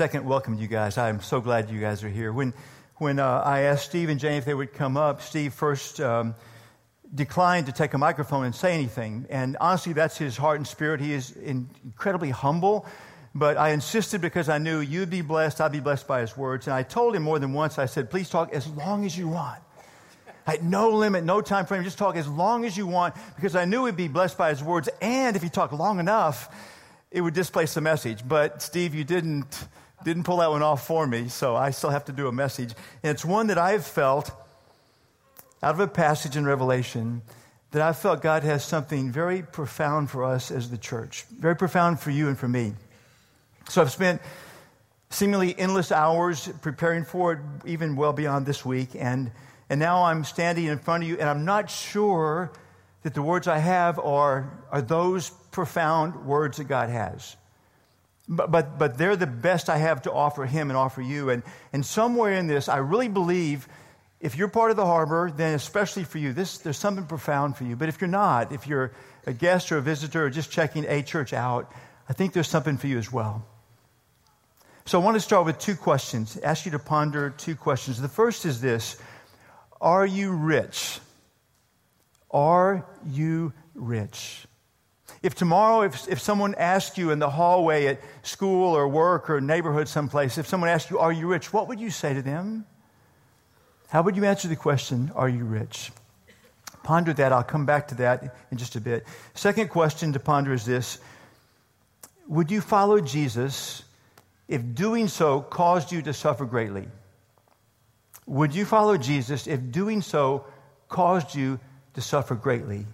second welcome you guys. I'm so glad you guys are here. When, when uh, I asked Steve and Jane if they would come up, Steve first um, declined to take a microphone and say anything. And honestly, that's his heart and spirit. He is incredibly humble. But I insisted because I knew you'd be blessed, I'd be blessed by his words. And I told him more than once, I said, please talk as long as you want. I had no limit, no time frame, just talk as long as you want because I knew he'd be blessed by his words. And if he talked long enough, it would displace the message. But Steve, you didn't, didn't pull that one off for me, so I still have to do a message. And it's one that I've felt out of a passage in Revelation that I felt God has something very profound for us as the church, very profound for you and for me. So I've spent seemingly endless hours preparing for it, even well beyond this week. And, and now I'm standing in front of you, and I'm not sure that the words I have are, are those profound words that God has. But, but, but they're the best I have to offer him and offer you. And, and somewhere in this, I really believe if you're part of the harbor, then especially for you, this, there's something profound for you. But if you're not, if you're a guest or a visitor or just checking a church out, I think there's something for you as well. So I want to start with two questions, ask you to ponder two questions. The first is this Are you rich? Are you rich? If tomorrow, if, if someone asks you in the hallway at school or work or neighborhood someplace, if someone asks you, Are you rich? what would you say to them? How would you answer the question, Are you rich? Ponder that. I'll come back to that in just a bit. Second question to ponder is this Would you follow Jesus if doing so caused you to suffer greatly? Would you follow Jesus if doing so caused you to suffer greatly?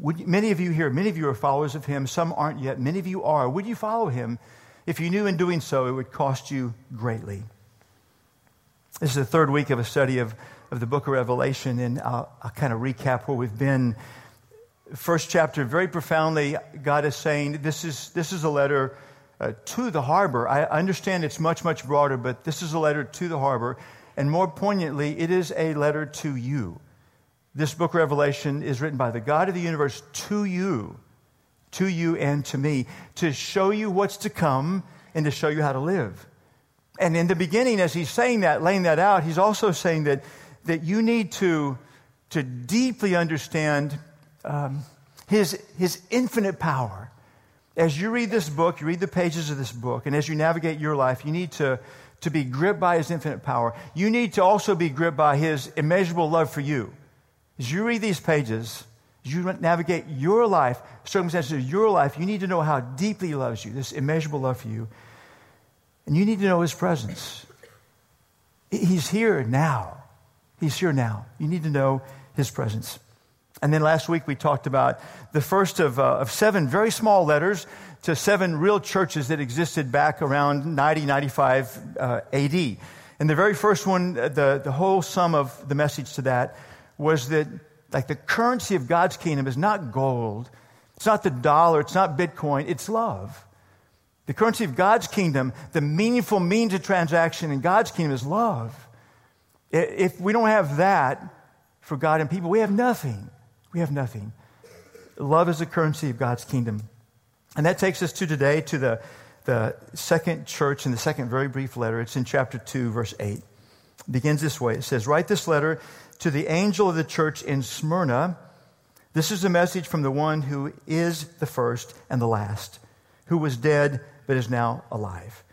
Would, many of you here, many of you are followers of him. Some aren't yet. Many of you are. Would you follow him if you knew in doing so it would cost you greatly? This is the third week of a study of, of the book of Revelation, and I'll, I'll kind of recap where we've been. First chapter, very profoundly, God is saying this is, this is a letter uh, to the harbor. I understand it's much, much broader, but this is a letter to the harbor. And more poignantly, it is a letter to you. This book Revelation is written by the God of the universe to you, to you and to me, to show you what's to come and to show you how to live. And in the beginning, as he's saying that, laying that out, he's also saying that, that you need to, to deeply understand um, his, his infinite power. As you read this book, you read the pages of this book, and as you navigate your life, you need to, to be gripped by his infinite power. You need to also be gripped by his immeasurable love for you. As you read these pages, as you navigate your life, circumstances of your life, you need to know how deeply He loves you, this immeasurable love for you. And you need to know His presence. He's here now. He's here now. You need to know His presence. And then last week we talked about the first of, uh, of seven very small letters to seven real churches that existed back around 90, 95 uh, AD. And the very first one, the, the whole sum of the message to that was that like the currency of God's kingdom is not gold, it's not the dollar, it's not Bitcoin, it's love. The currency of God's kingdom, the meaningful means of transaction in God's kingdom is love. If we don't have that for God and people, we have nothing. We have nothing. Love is the currency of God's kingdom. And that takes us to today, to the, the second church in the second very brief letter. It's in chapter 2, verse 8. It begins this way. It says, Write this letter to the angel of the church in Smyrna, this is a message from the one who is the first and the last, who was dead but is now alive.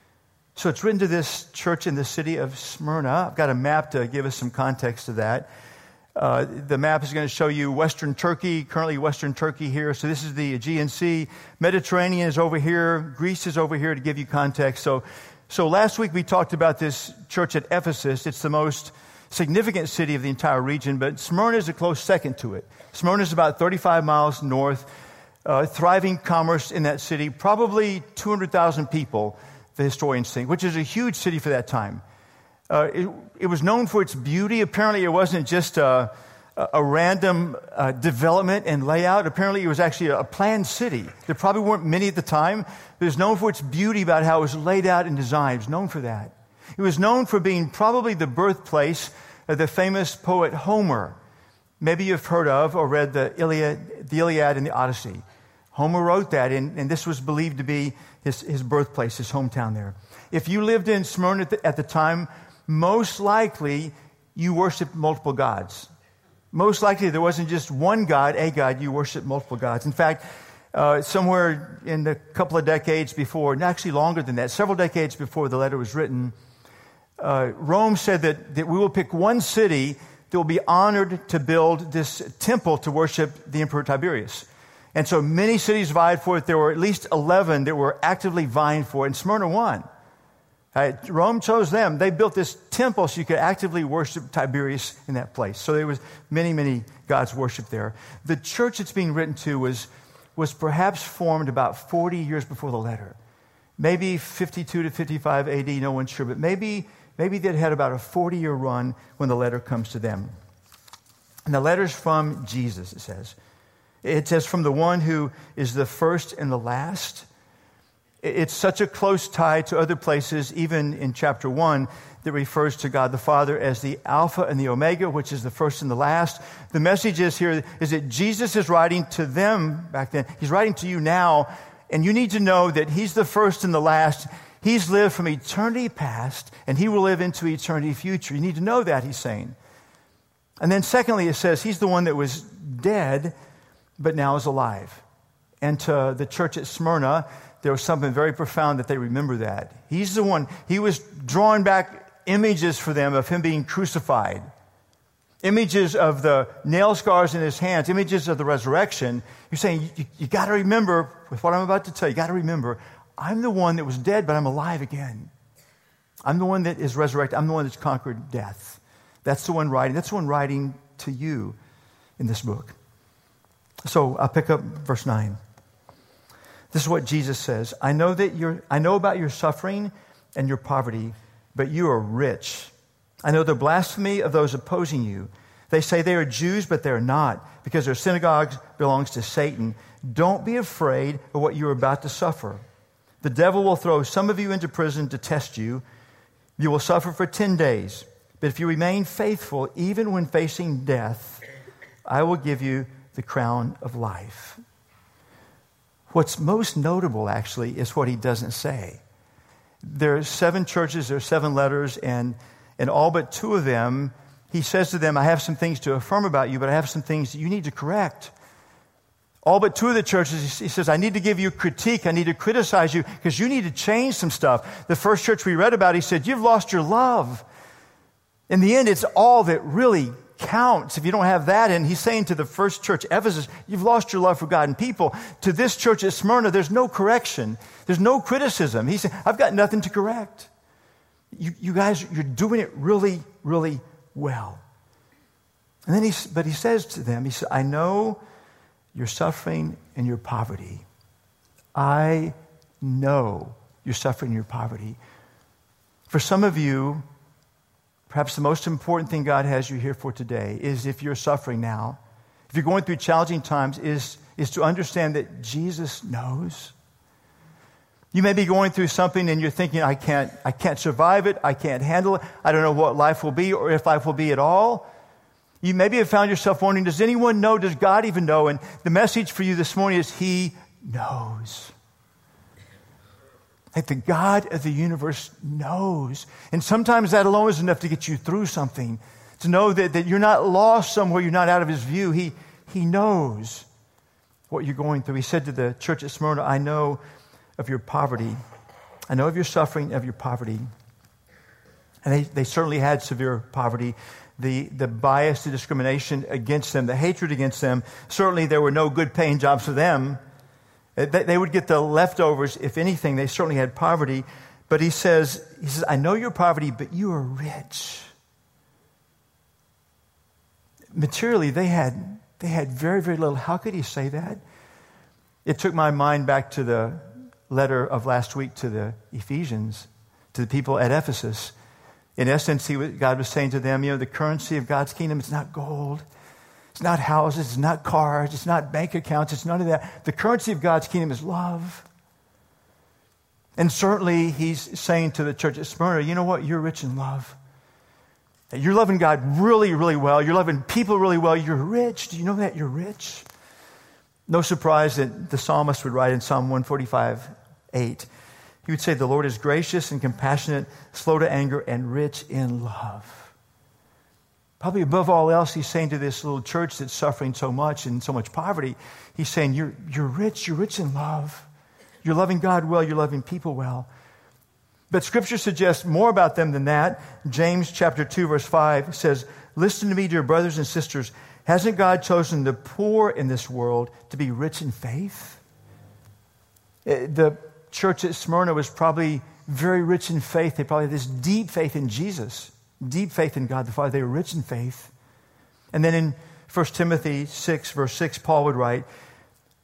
So it's written to this church in the city of Smyrna. I've got a map to give us some context to that. Uh, the map is going to show you Western Turkey, currently Western Turkey here. So this is the Aegean Sea. Mediterranean is over here. Greece is over here to give you context. So, so last week we talked about this church at Ephesus. It's the most significant city of the entire region, but Smyrna is a close second to it. Smyrna is about 35 miles north, uh, thriving commerce in that city, probably 200,000 people, the historians think, which is a huge city for that time. Uh, it, it, was known for its beauty. Apparently, it wasn't just a, a random uh, development and layout. Apparently, it was actually a planned city. There probably weren't many at the time, it was known for its beauty about how it was laid out and designed. It was known for that. It was known for being probably the birthplace of the famous poet Homer. Maybe you've heard of or read the Iliad, the Iliad and the Odyssey. Homer wrote that, and, and this was believed to be his, his birthplace, his hometown there. If you lived in Smyrna at the, at the time, most likely you worshiped multiple gods. Most likely there wasn't just one God, a God, you worshiped multiple gods. In fact, uh, somewhere in a couple of decades before, and actually longer than that, several decades before the letter was written, uh, Rome said that, that we will pick one city that will be honored to build this temple to worship the Emperor Tiberius. And so many cities vied for it. There were at least 11 that were actively vying for it, and Smyrna won. Right? Rome chose them. They built this temple so you could actively worship Tiberius in that place. So there was many, many gods worshipped there. The church it's being written to was, was perhaps formed about 40 years before the letter. Maybe 52 to 55 AD, no one's sure, but maybe, maybe they'd had about a 40 year run when the letter comes to them. And the letter's from Jesus, it says. It says, from the one who is the first and the last it's such a close tie to other places, even in chapter 1, that refers to God the Father as the Alpha and the Omega, which is the first and the last. The message is here is that Jesus is writing to them back then. He's writing to you now, and you need to know that He's the first and the last. He's lived from eternity past, and He will live into eternity future. You need to know that, He's saying. And then, secondly, it says He's the one that was dead, but now is alive. And to the church at Smyrna, there was something very profound that they remember that. He's the one, he was drawing back images for them of him being crucified, images of the nail scars in his hands, images of the resurrection. You're saying, you, you got to remember, with what I'm about to tell you, you got to remember, I'm the one that was dead, but I'm alive again. I'm the one that is resurrected. I'm the one that's conquered death. That's the one writing. That's the one writing to you in this book. So I'll pick up verse 9. This is what Jesus says. I know that you're, I know about your suffering and your poverty, but you are rich. I know the blasphemy of those opposing you. They say they are Jews, but they're not, because their synagogue belongs to Satan. Don't be afraid of what you're about to suffer. The devil will throw some of you into prison to test you. You will suffer for 10 days. But if you remain faithful, even when facing death, I will give you the crown of life. What's most notable, actually, is what he doesn't say. There are seven churches, there are seven letters, and in all but two of them, he says to them, I have some things to affirm about you, but I have some things that you need to correct. All but two of the churches, he says, I need to give you critique. I need to criticize you because you need to change some stuff. The first church we read about, he said, You've lost your love. In the end, it's all that really counts if you don't have that. And he's saying to the first church, Ephesus, you've lost your love for God and people. To this church at Smyrna, there's no correction, there's no criticism. He said, I've got nothing to correct. You, you guys, you're doing it really, really well. And then he, but he says to them, he said, I know your suffering and your poverty. I know your suffering and your poverty. For some of you, Perhaps the most important thing God has you here for today is if you're suffering now, if you're going through challenging times, is, is to understand that Jesus knows. You may be going through something and you're thinking, I can't, I can't survive it, I can't handle it, I don't know what life will be or if life will be at all. You maybe have found yourself wondering, does anyone know? Does God even know? And the message for you this morning is He knows that the God of the universe knows. And sometimes that alone is enough to get you through something, to know that, that you're not lost somewhere, you're not out of his view. He, he knows what you're going through. He said to the church at Smyrna, I know of your poverty. I know of your suffering, of your poverty. And they, they certainly had severe poverty. The, the bias, the discrimination against them, the hatred against them. Certainly, there were no good paying jobs for them. Uh, they would get the leftovers, if anything. They certainly had poverty. But he says, he says, I know your poverty, but you are rich. Materially, they had, they had very, very little. How could he say that? It took my mind back to the letter of last week to the Ephesians, to the people at Ephesus. In essence, he, God was saying to them, you know, the currency of God's kingdom is not gold, it's not houses, it's not cars, it's not bank accounts, it's none of that. The currency of God's kingdom is love. And certainly, he's saying to the church at Smyrna, you know what? You're rich in love. You're loving God really, really well. You're loving people really well. You're rich. Do you know that? You're rich. No surprise that the psalmist would write in Psalm 145 8, He would say, The Lord is gracious and compassionate, slow to anger, and rich in love. Probably above all else, he's saying to this little church that's suffering so much and so much poverty, he's saying, You're, you're rich, you're rich in love. You're loving God well, you're loving people well. But scripture suggests more about them than that. James chapter 2 verse 5 says, "Listen to me, dear brothers and sisters. Hasn't God chosen the poor in this world to be rich in faith?" Eh, the church at Smyrna was probably very rich in faith. They probably had this deep faith in Jesus, deep faith in God the Father. They were rich in faith. And then in 1 Timothy 6, verse 6, Paul would write,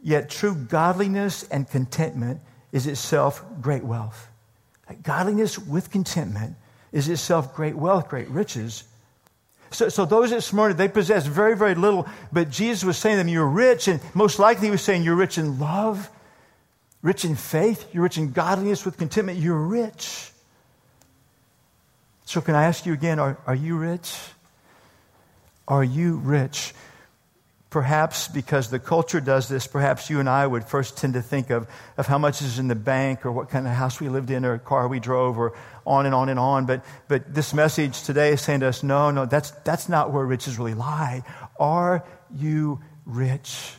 Yet true godliness and contentment is itself great wealth. Godliness with contentment is itself great wealth, great riches. So, so those at Smyrna, they possessed very, very little, but Jesus was saying to them, You're rich, and most likely he was saying, You're rich in love, rich in faith, you're rich in godliness with contentment, you're rich. So, can I ask you again, are, are you rich? Are you rich? Perhaps because the culture does this, perhaps you and I would first tend to think of, of how much is in the bank or what kind of house we lived in or car we drove or on and on and on. But, but this message today is saying to us, no, no, that's, that's not where riches really lie. Are you rich?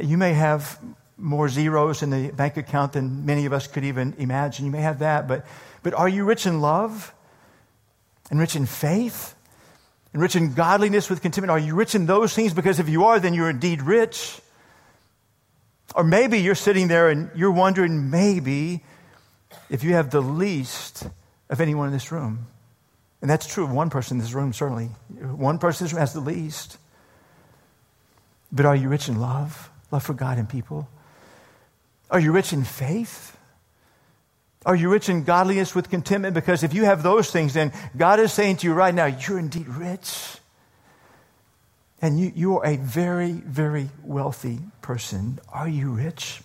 You may have more zeros in the bank account than many of us could even imagine. You may have that, but, but are you rich in love and rich in faith? and rich in godliness with contentment? Are you rich in those things? Because if you are, then you're indeed rich. Or maybe you're sitting there and you're wondering, maybe, if you have the least of anyone in this room. And that's true of one person in this room, certainly. One person in this room has the least. But are you rich in love? Love for God and people? Are you rich in faith? Are you rich in godliness with contentment? Because if you have those things, then God is saying to you right now, you're indeed rich. And you, you are a very, very wealthy person. Are you rich?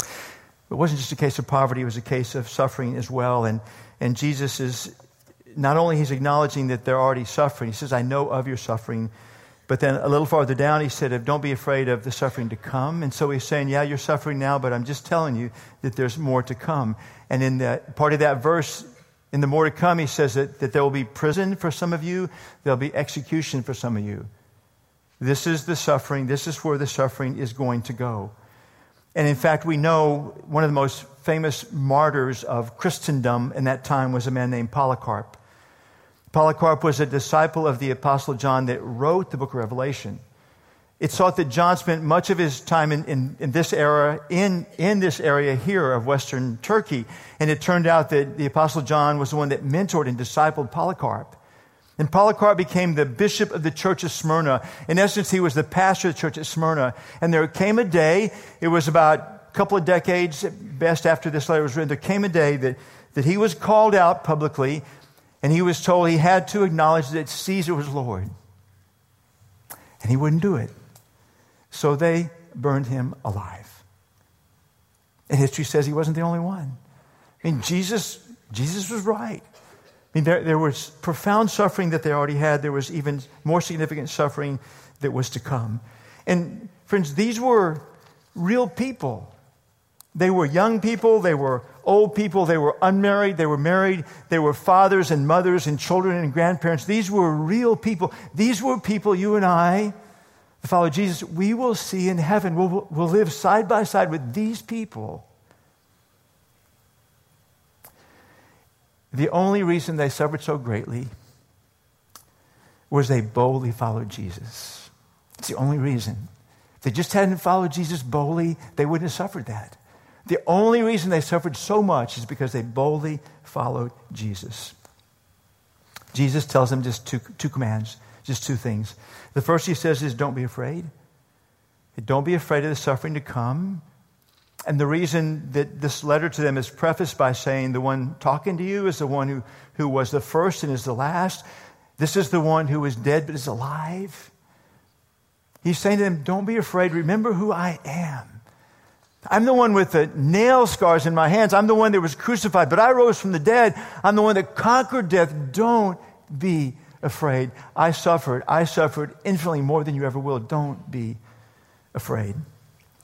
It wasn't just a case of poverty, it was a case of suffering as well. And, and Jesus is not only he's acknowledging that they're already suffering, he says, I know of your suffering, but then a little farther down, he said, Don't be afraid of the suffering to come. And so he's saying, Yeah, you're suffering now, but I'm just telling you that there's more to come. And in that part of that verse, in the more to come, he says that, that there will be prison for some of you, there'll be execution for some of you. This is the suffering, this is where the suffering is going to go. And in fact, we know one of the most famous martyrs of Christendom in that time was a man named Polycarp. Polycarp was a disciple of the Apostle John that wrote the book of Revelation. It's thought that John spent much of his time in, in, in, this era, in, in this area here of Western Turkey. And it turned out that the Apostle John was the one that mentored and discipled Polycarp. And Polycarp became the bishop of the church of Smyrna. In essence, he was the pastor of the church at Smyrna. And there came a day, it was about a couple of decades, best after this letter was written, there came a day that, that he was called out publicly and he was told he had to acknowledge that Caesar was Lord. And he wouldn't do it. So they burned him alive. And history says he wasn't the only one. I mean, Jesus, Jesus was right. I mean, there, there was profound suffering that they already had. There was even more significant suffering that was to come. And friends, these were real people. They were young people, they were old people, they were unmarried, they were married, they were fathers and mothers and children and grandparents. These were real people. These were people you and I, the follow Jesus, we will see in heaven. We'll, we'll live side by side with these people. The only reason they suffered so greatly was they boldly followed Jesus. It's the only reason. If they just hadn't followed Jesus boldly, they wouldn't have suffered that. The only reason they suffered so much is because they boldly followed Jesus. Jesus tells them just two, two commands, just two things. The first he says is, Don't be afraid. Don't be afraid of the suffering to come. And the reason that this letter to them is prefaced by saying the one talking to you is the one who, who was the first and is the last. This is the one who is dead but is alive. He's saying to them, Don't be afraid. Remember who I am. I'm the one with the nail scars in my hands. I'm the one that was crucified, but I rose from the dead. I'm the one that conquered death. Don't be afraid. I suffered. I suffered infinitely more than you ever will. Don't be afraid.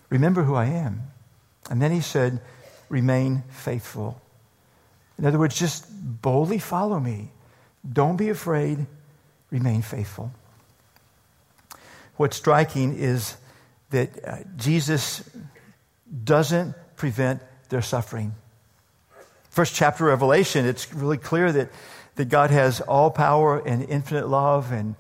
Remember who I am. And then he said, Remain faithful. In other words, just boldly follow me. Don't be afraid. Remain faithful. What's striking is that uh, Jesus doesn't prevent their suffering. First chapter of Revelation, it's really clear that, that God has all power and infinite love, and,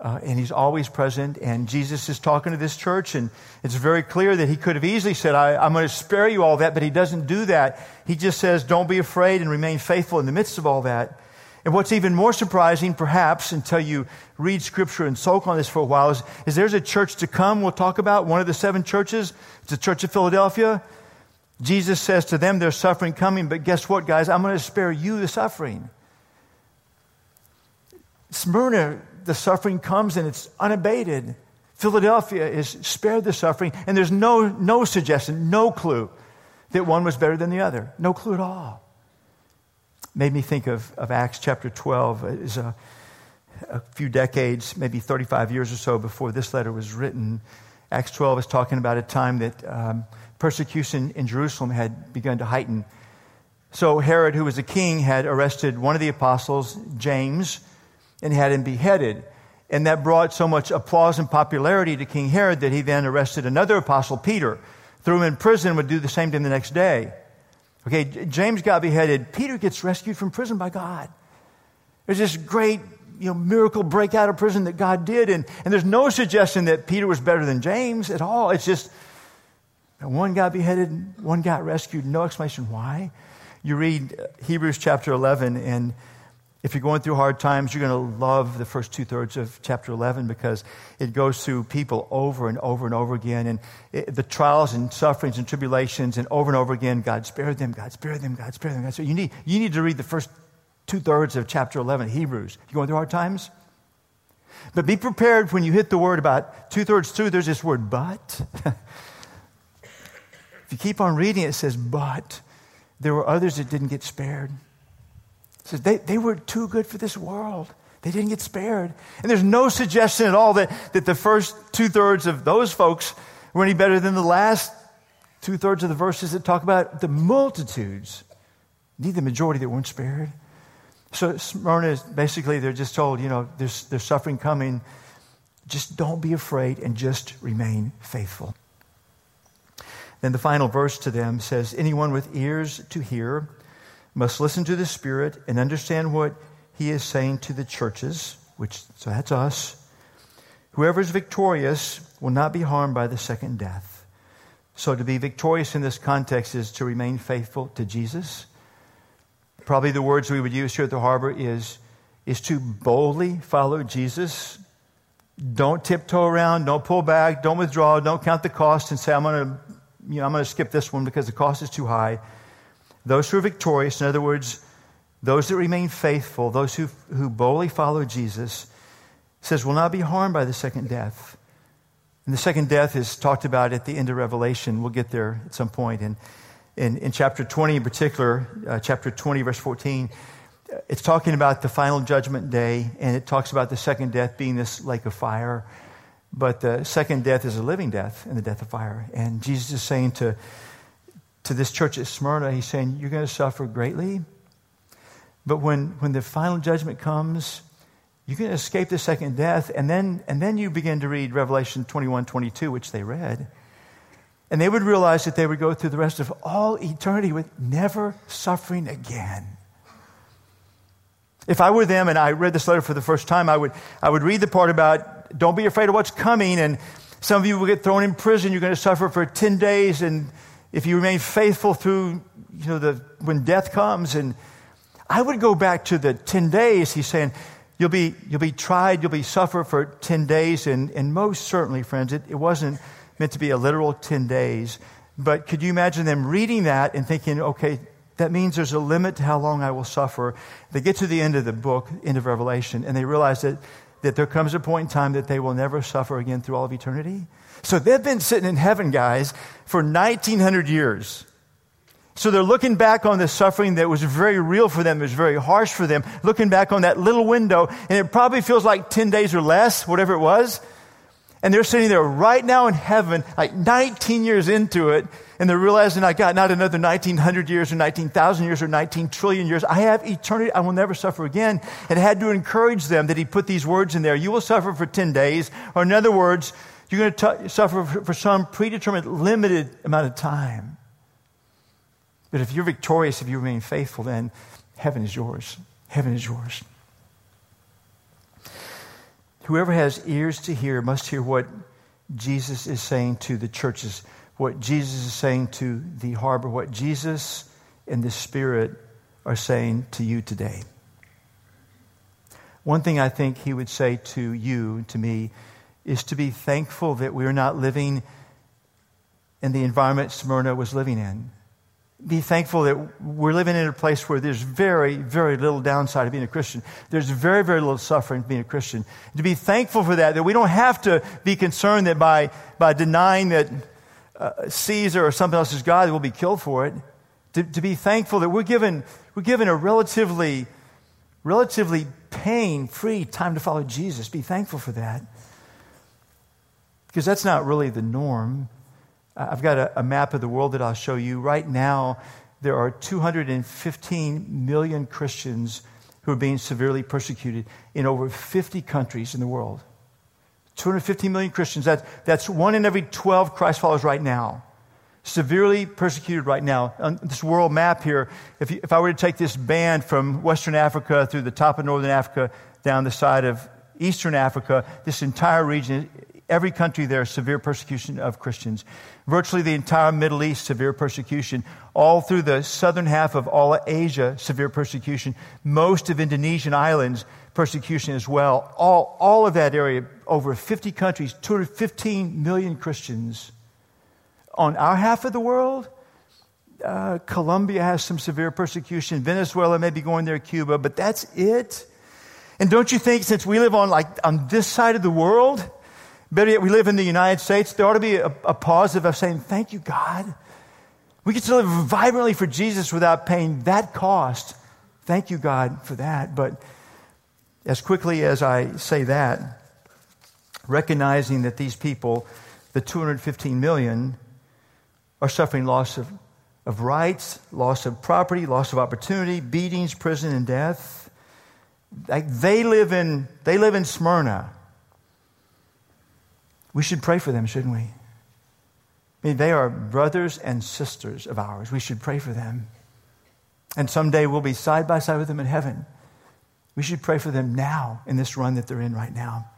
uh, and He's always present. And Jesus is talking to this church, and it's very clear that He could have easily said, I, I'm going to spare you all that, but He doesn't do that. He just says, Don't be afraid and remain faithful in the midst of all that. And what's even more surprising, perhaps, until you read scripture and soak on this for a while, is, is there's a church to come we'll talk about, one of the seven churches. The church of Philadelphia. Jesus says to them, there's suffering coming, but guess what, guys? I'm going to spare you the suffering. Smyrna, the suffering comes and it's unabated. Philadelphia is spared the suffering, and there's no, no suggestion, no clue that one was better than the other. No clue at all made me think of, of Acts chapter 12. It is a, a few decades, maybe 35 years or so before this letter was written. Acts 12 is talking about a time that um, persecution in Jerusalem had begun to heighten. So Herod, who was a king, had arrested one of the apostles, James, and had him beheaded. And that brought so much applause and popularity to King Herod that he then arrested another apostle, Peter, threw him in prison, would do the same to him the next day. Okay, James got beheaded. Peter gets rescued from prison by God. There's this great you know, miracle break out of prison that God did, and, and there's no suggestion that Peter was better than James at all. It's just one got beheaded, one got rescued, no explanation why. You read Hebrews chapter 11, and if you're going through hard times, you're going to love the first two thirds of chapter 11 because it goes through people over and over and over again. And it, the trials and sufferings and tribulations, and over and over again, God spared them, God spared them, God spared them. God spared them. You, need, you need to read the first two thirds of chapter 11, Hebrews. You going through hard times? But be prepared when you hit the word about two thirds through, there's this word, but. if you keep on reading, it says, but. There were others that didn't get spared says they, they were too good for this world. They didn't get spared. And there's no suggestion at all that, that the first two thirds of those folks were any better than the last two thirds of the verses that talk about the multitudes. Need the majority that weren't spared. So Smyrna is basically they're just told, you know, there's, there's suffering coming. Just don't be afraid and just remain faithful. Then the final verse to them says, Anyone with ears to hear, must listen to the Spirit and understand what he is saying to the churches, which, so that's us. Whoever is victorious will not be harmed by the second death. So to be victorious in this context is to remain faithful to Jesus. Probably the words we would use here at the harbor is, is to boldly follow Jesus. Don't tiptoe around, don't pull back, don't withdraw, don't count the cost and say, I'm going to, you know, I'm going to skip this one because the cost is too high. Those who are victorious, in other words, those that remain faithful, those who, who boldly follow Jesus, says will not be harmed by the second death. And the second death is talked about at the end of Revelation. We'll get there at some point. And in, in chapter 20 in particular, uh, chapter 20, verse 14, it's talking about the final judgment day, and it talks about the second death being this lake of fire. But the second death is a living death and the death of fire. And Jesus is saying to to this church at Smyrna, he's saying, You're going to suffer greatly. But when, when the final judgment comes, going to escape the second death. And then, and then you begin to read Revelation 21 22, which they read. And they would realize that they would go through the rest of all eternity with never suffering again. If I were them and I read this letter for the first time, I would, I would read the part about don't be afraid of what's coming. And some of you will get thrown in prison. You're going to suffer for 10 days. And if you remain faithful through, you know, the, when death comes. And I would go back to the 10 days. He's saying, you'll be, you'll be tried, you'll be suffer for 10 days. And, and most certainly, friends, it, it wasn't meant to be a literal 10 days. But could you imagine them reading that and thinking, okay, that means there's a limit to how long I will suffer. They get to the end of the book, end of Revelation, and they realize that, that there comes a point in time that they will never suffer again through all of eternity. So they've been sitting in heaven, guys, for 1900 years. So they're looking back on the suffering that was very real for them, it was very harsh for them, looking back on that little window, and it probably feels like 10 days or less, whatever it was. And they're sitting there right now in heaven, like 19 years into it, and they're realizing I got not another 1900 years or 19,000 years or 19 trillion years. I have eternity. I will never suffer again. And had to encourage them that he put these words in there. You will suffer for 10 days, or in other words, you're going to suffer for some predetermined, limited amount of time. But if you're victorious, if you remain faithful, then heaven is yours. Heaven is yours. Whoever has ears to hear must hear what Jesus is saying to the churches, what Jesus is saying to the harbor, what Jesus and the Spirit are saying to you today. One thing I think he would say to you, to me, is to be thankful that we are not living in the environment Smyrna was living in be thankful that we're living in a place where there's very, very little downside of being a Christian. There's very, very little suffering being a Christian. To be thankful for that, that we don't have to be concerned that by, by denying that uh, Caesar or something else is God, we'll be killed for it. To, to be thankful that we're given, we're given a relatively, relatively pain-free time to follow Jesus. Be thankful for that. Because that's not really the norm. I've got a, a, map of the world that I'll show you. Right now, there are 215 million Christians who are being severely persecuted in over 50 countries in the world. 215 million Christians. That, that's one in every 12 Christ followers right now. Severely persecuted right now. On this world map here, if, you, if I were to take this band from Western Africa through the top of Northern Africa, down the side of Eastern Africa, this entire region every country there, severe persecution of Christians. Virtually the entire Middle East, severe persecution. All through the southern half of all Asia, severe persecution. Most of Indonesian islands, persecution as well. All, all of that area, over 50 countries, 215 million Christians. On our half of the world, uh, Colombia has some severe persecution. Venezuela may be going there, Cuba, but that's it. And don't you think since we live on like on this side of the world, Better yet, we live in the United States. There ought to be a, a positive of saying, Thank you, God. We get to live vibrantly for Jesus without paying that cost. Thank you, God, for that. But as quickly as I say that, recognizing that these people, the 215 million, are suffering loss of, of rights, loss of property, loss of opportunity, beatings, prison, and death. Like they live in, they live in Smyrna. We should pray for them, shouldn't we? I mean, they are brothers and sisters of ours. We should pray for them. And someday we'll be side by side with them in heaven. We should pray for them now in this run that they're in right now.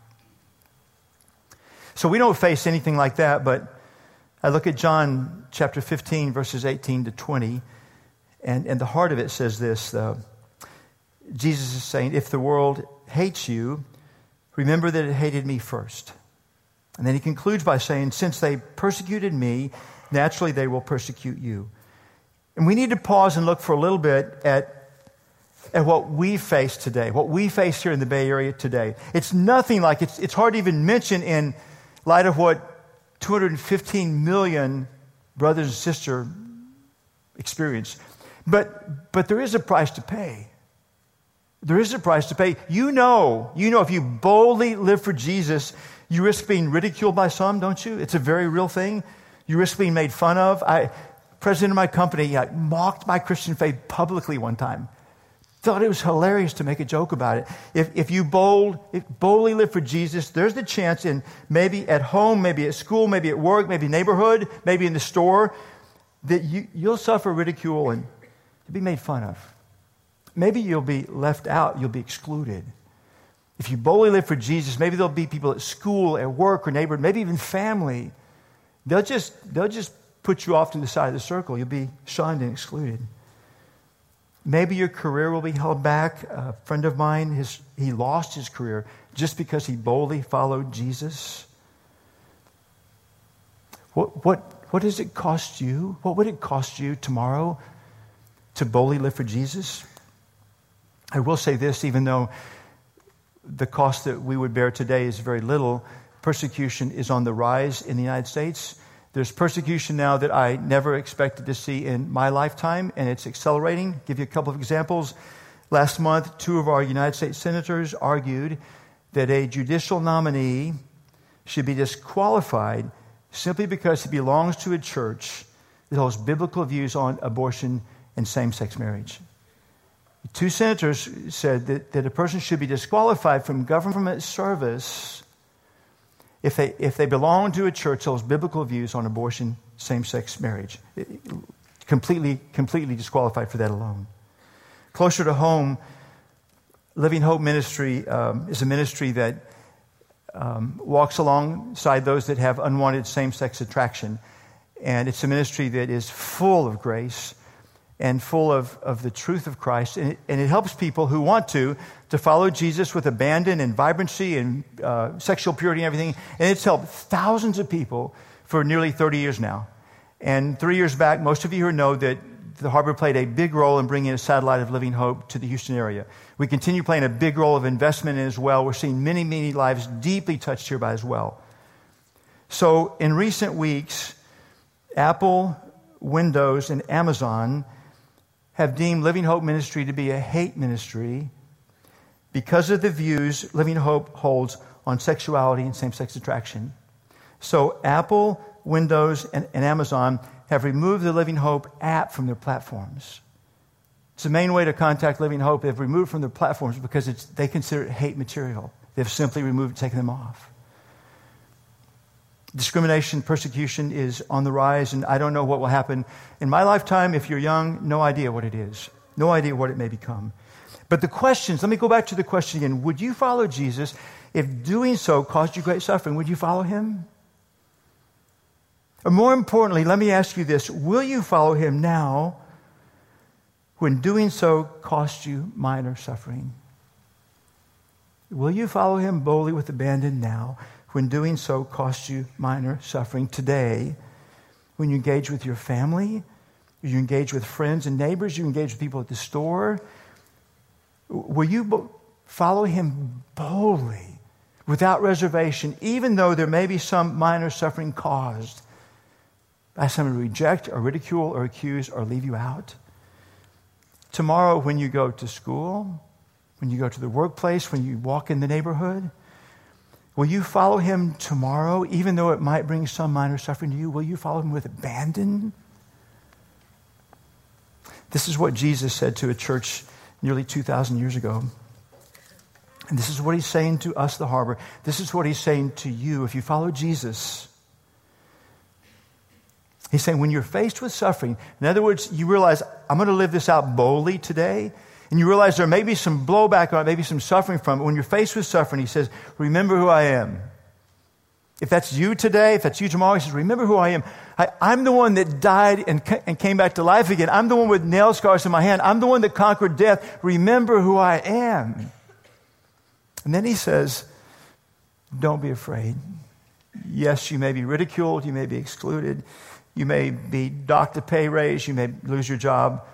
So we don't face anything like that, but I look at John chapter 15, verses 18 to 20, and, and the heart of it says this Jesus is saying, If the world hates you, remember that it hated me first. And then he concludes by saying, Since they persecuted me, naturally they will persecute you. And we need to pause and look for a little bit at, at what we face today, what we face here in the Bay Area today. It's nothing like, it's, it's hard to even mention in light of what 215 million brothers and sisters experience. But, but there is a price to pay. There is a price to pay. You know, you know, if you boldly live for Jesus, you risk being ridiculed by some, don't you? It's a very real thing. You risk being made fun of. I, president of my company mocked my Christian faith publicly one time. Thought it was hilarious to make a joke about it. If, if you bold, if boldly live for Jesus, there's the chance in maybe at home, maybe at school, maybe at work, maybe neighborhood, maybe in the store, that you, you'll suffer ridicule and be made fun of. Maybe you'll be left out, you'll be excluded. If you boldly live for Jesus, maybe there'll be people at school, at work, or neighborhood, maybe even family. They'll just, they'll just put you off to the side of the circle. You'll be shunned and excluded. Maybe your career will be held back. A friend of mine, his, he lost his career just because he boldly followed Jesus. What, what, what does it cost you? What would it cost you tomorrow to boldly live for Jesus? I will say this, even though the cost that we would bear today is very little. Persecution is on the rise in the United States. There's persecution now that I never expected to see in my lifetime, and it's accelerating. I'll give you a couple of examples. Last month, two of our United States senators argued that a judicial nominee should be disqualified simply because he belongs to a church that holds biblical views on abortion and same sex marriage. Two senators said that, that a person should be disqualified from government service if they, if they belong to a church that holds biblical views on abortion, same sex marriage. Completely, completely disqualified for that alone. Closer to home, Living Hope Ministry um, is a ministry that um, walks alongside those that have unwanted same sex attraction. And it's a ministry that is full of grace and full of, of the truth of Christ. And it, and it helps people who want to to follow Jesus with abandon and vibrancy and uh, sexual purity and everything. And it's helped thousands of people for nearly 30 years now. And three years back, most of you here know that the harbor played a big role in bringing a satellite of Living Hope to the Houston area. We continue playing a big role of investment in as well. We're seeing many, many lives deeply touched here by as well. So in recent weeks, Apple, Windows, and Amazon have deemed Living Hope Ministry to be a hate ministry because of the views Living Hope holds on sexuality and same sex attraction. So Apple, Windows, and, and, Amazon have removed the Living Hope app from their platforms. It's the main way to contact Living Hope. They've removed from their platforms because they consider it hate material. They've simply removed, taken them off. Discrimination, persecution is on the rise, and I don't know what will happen in my lifetime. If you're young, no idea what it is, no idea what it may become. But the questions, let me go back to the question again. Would you follow Jesus if doing so caused you great suffering? Would you follow him? Or more importantly, let me ask you this Will you follow him now when doing so costs you minor suffering? Will you follow him boldly with abandon now when doing so costs you minor suffering today, when you engage with your family, you engage with friends and neighbors, you engage with people at the store, will you follow him boldly, without reservation, even though there may be some minor suffering caused by someone to reject or ridicule or accuse or leave you out? Tomorrow, when you go to school, when you go to the workplace, when you walk in the neighborhood, Will you follow him tomorrow, even though it might bring some minor suffering to you? Will you follow him with abandon? This is what Jesus said to a church nearly 2,000 years ago. And this is what he's saying to us, the harbor. This is what he's saying to you if you follow Jesus. He's saying, when you're faced with suffering, in other words, you realize, I'm going to live this out boldly today and you realize there may be some blowback it, maybe some suffering from it. When you're faced with suffering, he says, Remember who I am. If that's you today, if that's you tomorrow, he says, Remember who I am. I, am the one that died and, and came back to life again. I'm the one with nail scars in my hand. I'm the one that conquered death. Remember who I am. And then he says, Don't be afraid. Yes, you may be ridiculed, you may be excluded, you may be docked a pay raise, you may lose your job.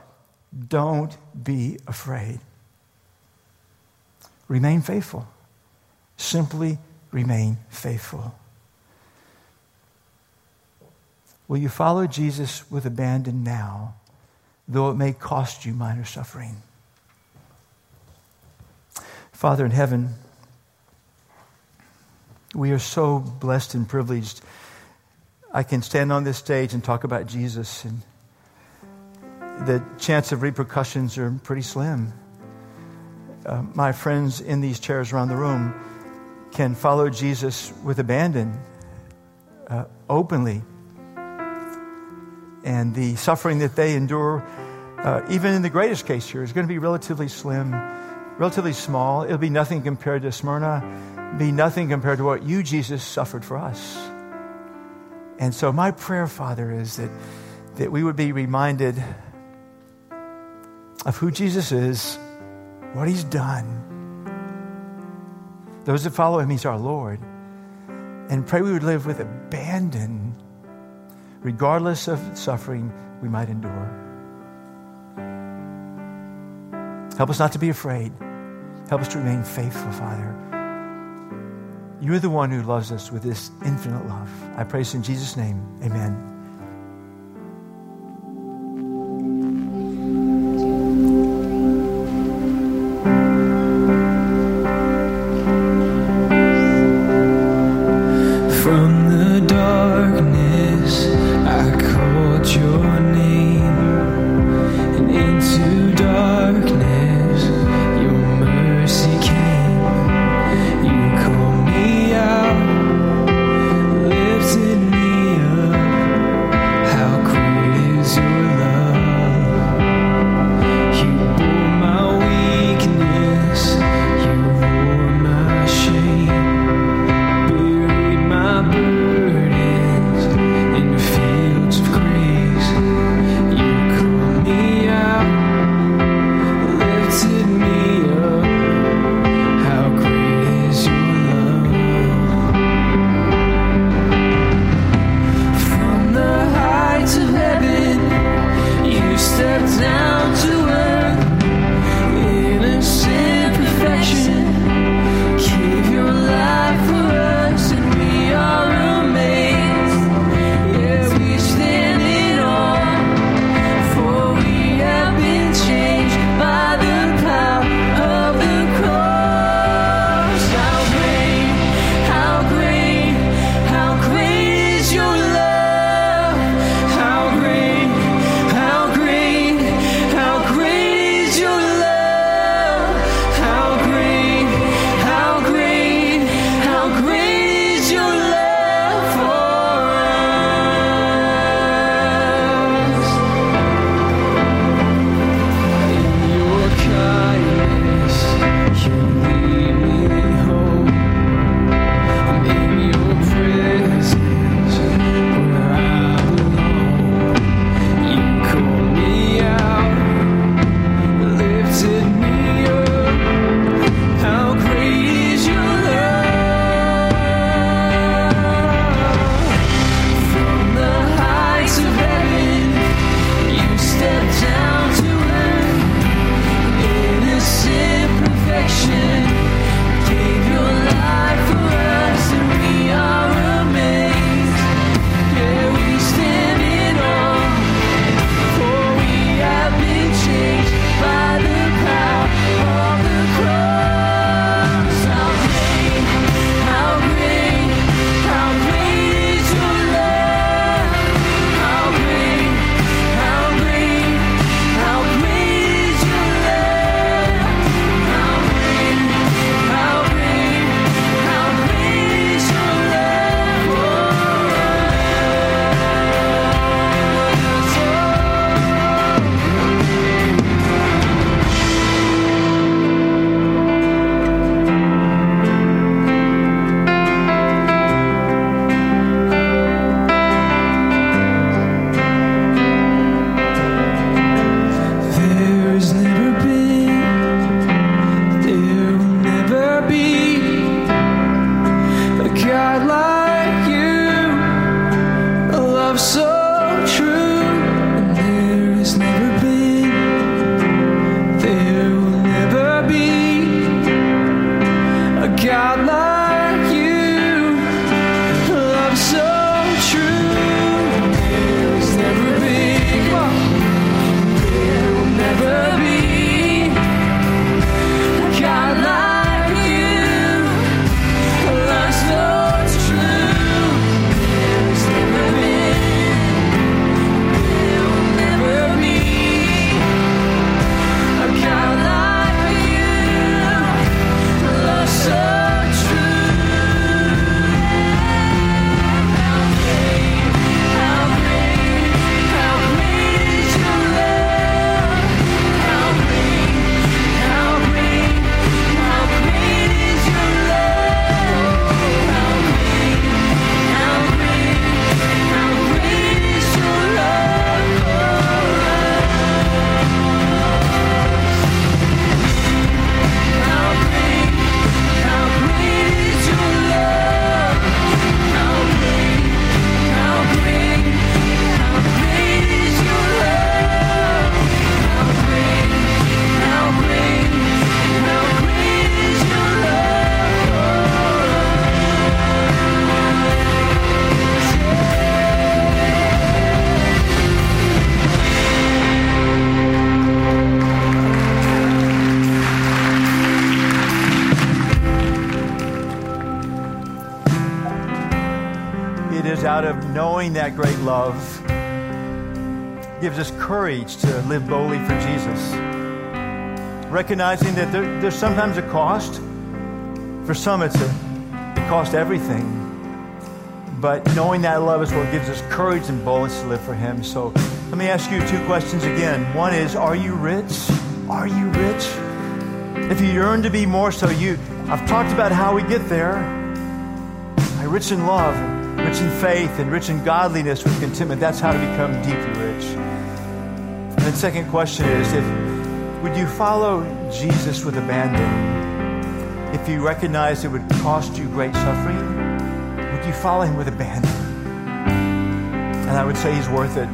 Don't be afraid. Remain faithful. Simply remain faithful. Will you follow Jesus with abandon now, though it may cost you minor suffering? Father in heaven, we are so blessed and privileged. I can stand on this stage and talk about Jesus and the chance of repercussions are pretty slim. Uh, my friends in these chairs around the room can follow Jesus with abandon, uh, openly. And the suffering that they endure, uh, even in the greatest case here, is going to be relatively slim, relatively small. It'll be nothing compared to Smyrna, be nothing compared to what you, Jesus, suffered for us. And so, my prayer, Father, is that, that we would be reminded of who Jesus is, what he's done. Those that follow him, he's our Lord. And pray we would live with abandon, regardless of suffering we might endure. Help us not to be afraid. Help us to remain faithful, Father. You're the one who loves us with this infinite love. I pray this in Jesus' name. Amen. Knowing that great love, gives us courage to live boldly for Jesus. Recognizing that there, there's sometimes a cost. For some, it's a, it costs everything. But knowing that love is what gives us courage and boldness to live for Him. So let me ask you two questions again. One is, are you rich? Are you rich? If you yearn to be more so, you. I've talked about how we get there. I rich in love, rich in faith, and rich in godliness with contentment. That's how to become deeply rich. And the second question is, if would you follow Jesus with abandon? If you recognize it would cost you great suffering, would you follow him with abandon? And I would say he's worth it.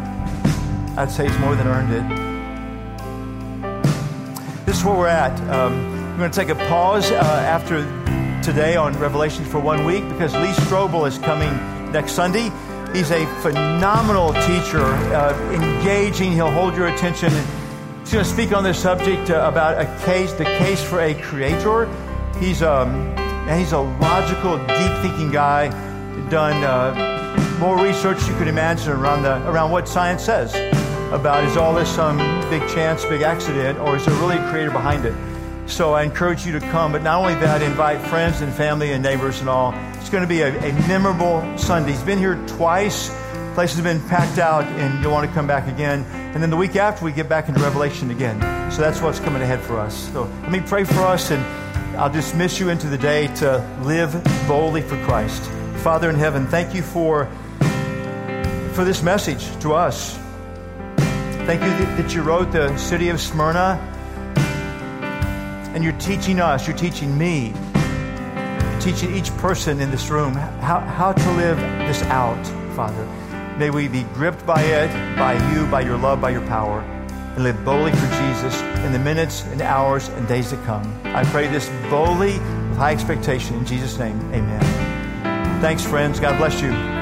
I'd say he's more than earned it. This is where we're at. Um, we're going to take a pause uh, after today on Revelation for one week because Lee Strobel is coming next Sunday. He's a phenomenal teacher, uh, engaging. He'll hold your attention. He's going to speak on this subject uh, about a case, the case for a creator. He's um, and he's a logical, deep-thinking guy. Done uh, more research you could imagine around the around what science says about is all this some big chance, big accident, or is there really a creator behind it? So I encourage you to come. But not only that, invite friends and family and neighbors and all. It's going to be a, a memorable Sunday. He's been here twice. Places have been packed out, and you'll want to come back again. And then the week after, we get back into Revelation again. So that's what's coming ahead for us. So let me pray for us, and I'll dismiss you into the day to live boldly for Christ. Father in heaven, thank you for, for this message to us. Thank you that you wrote the city of Smyrna, and you're teaching us, you're teaching me, teaching each person in this room how, how to live this out, Father. May we be gripped by it, by you, by your love, by your power, and live boldly for Jesus in the minutes and hours and days to come. I pray this boldly with high expectation. In Jesus' name, amen. Thanks, friends. God bless you.